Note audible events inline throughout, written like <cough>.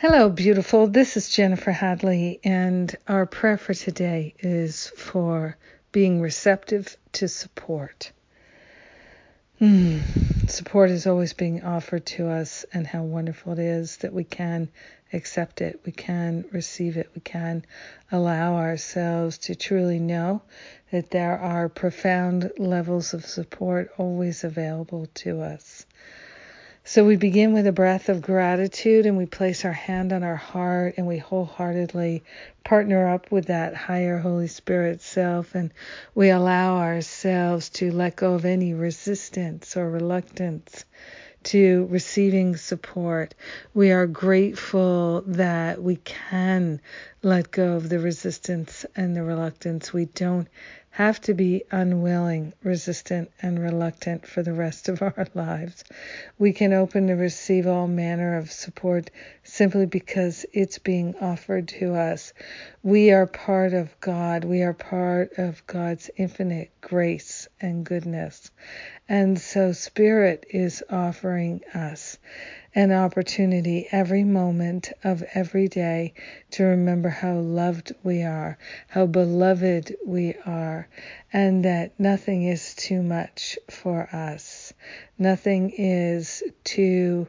Hello, beautiful. This is Jennifer Hadley, and our prayer for today is for being receptive to support. Mm. Support is always being offered to us, and how wonderful it is that we can accept it, we can receive it, we can allow ourselves to truly know that there are profound levels of support always available to us. So we begin with a breath of gratitude and we place our hand on our heart and we wholeheartedly partner up with that higher Holy Spirit self and we allow ourselves to let go of any resistance or reluctance to receiving support. We are grateful that we can let go of the resistance and the reluctance. We don't have to be unwilling, resistant, and reluctant for the rest of our <laughs> lives. We can open to receive all manner of support simply because it's being offered to us. We are part of God. We are part of God's infinite grace and goodness. And so Spirit is offering us an opportunity every moment of every day to remember how loved we are, how beloved we are, and that nothing is too much for us. Nothing is too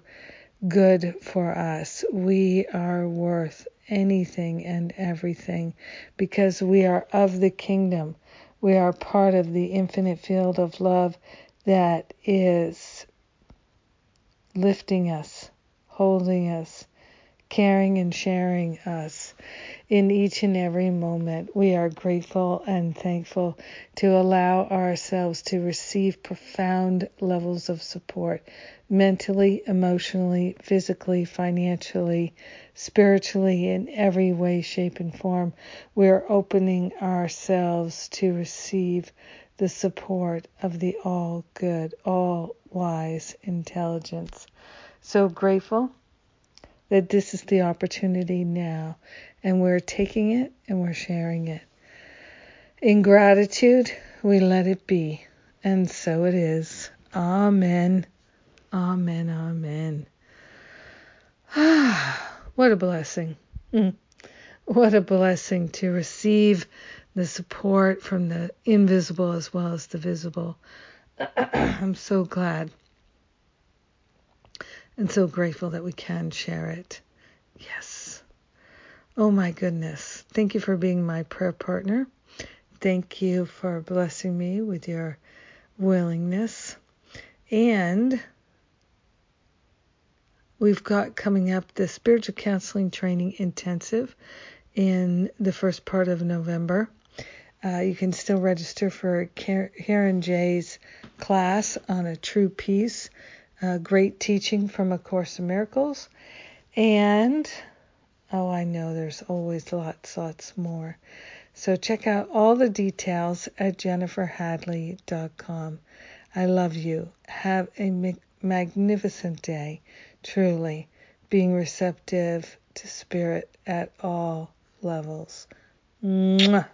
good for us. We are worth anything and everything because we are of the kingdom. We are part of the infinite field of love that is lifting us, holding us, caring and sharing us in each and every moment. We are grateful and thankful to allow ourselves to receive profound levels of support mentally, emotionally, physically, financially, spiritually, in every way, shape, and form. We're opening ourselves to receive the support of the all good, all wise intelligence. So grateful that this is the opportunity now, and we're taking it and we're sharing it. In gratitude, we let it be, and so it is. Amen. Amen. Amen. Ah, <sighs> what a blessing. Mm. What a blessing to receive the support from the invisible as well as the visible. <clears throat> I'm so glad and so grateful that we can share it. Yes. Oh my goodness. Thank you for being my prayer partner. Thank you for blessing me with your willingness. And we've got coming up the spiritual counseling training intensive in the first part of November. Uh, you can still register for Karen Jay's class on a true peace. Uh, great teaching from A Course in Miracles. And, oh, I know there's always lots, lots more. So check out all the details at jenniferhadley.com. I love you. Have a magnificent day, truly, being receptive to spirit at all levels. Mwah.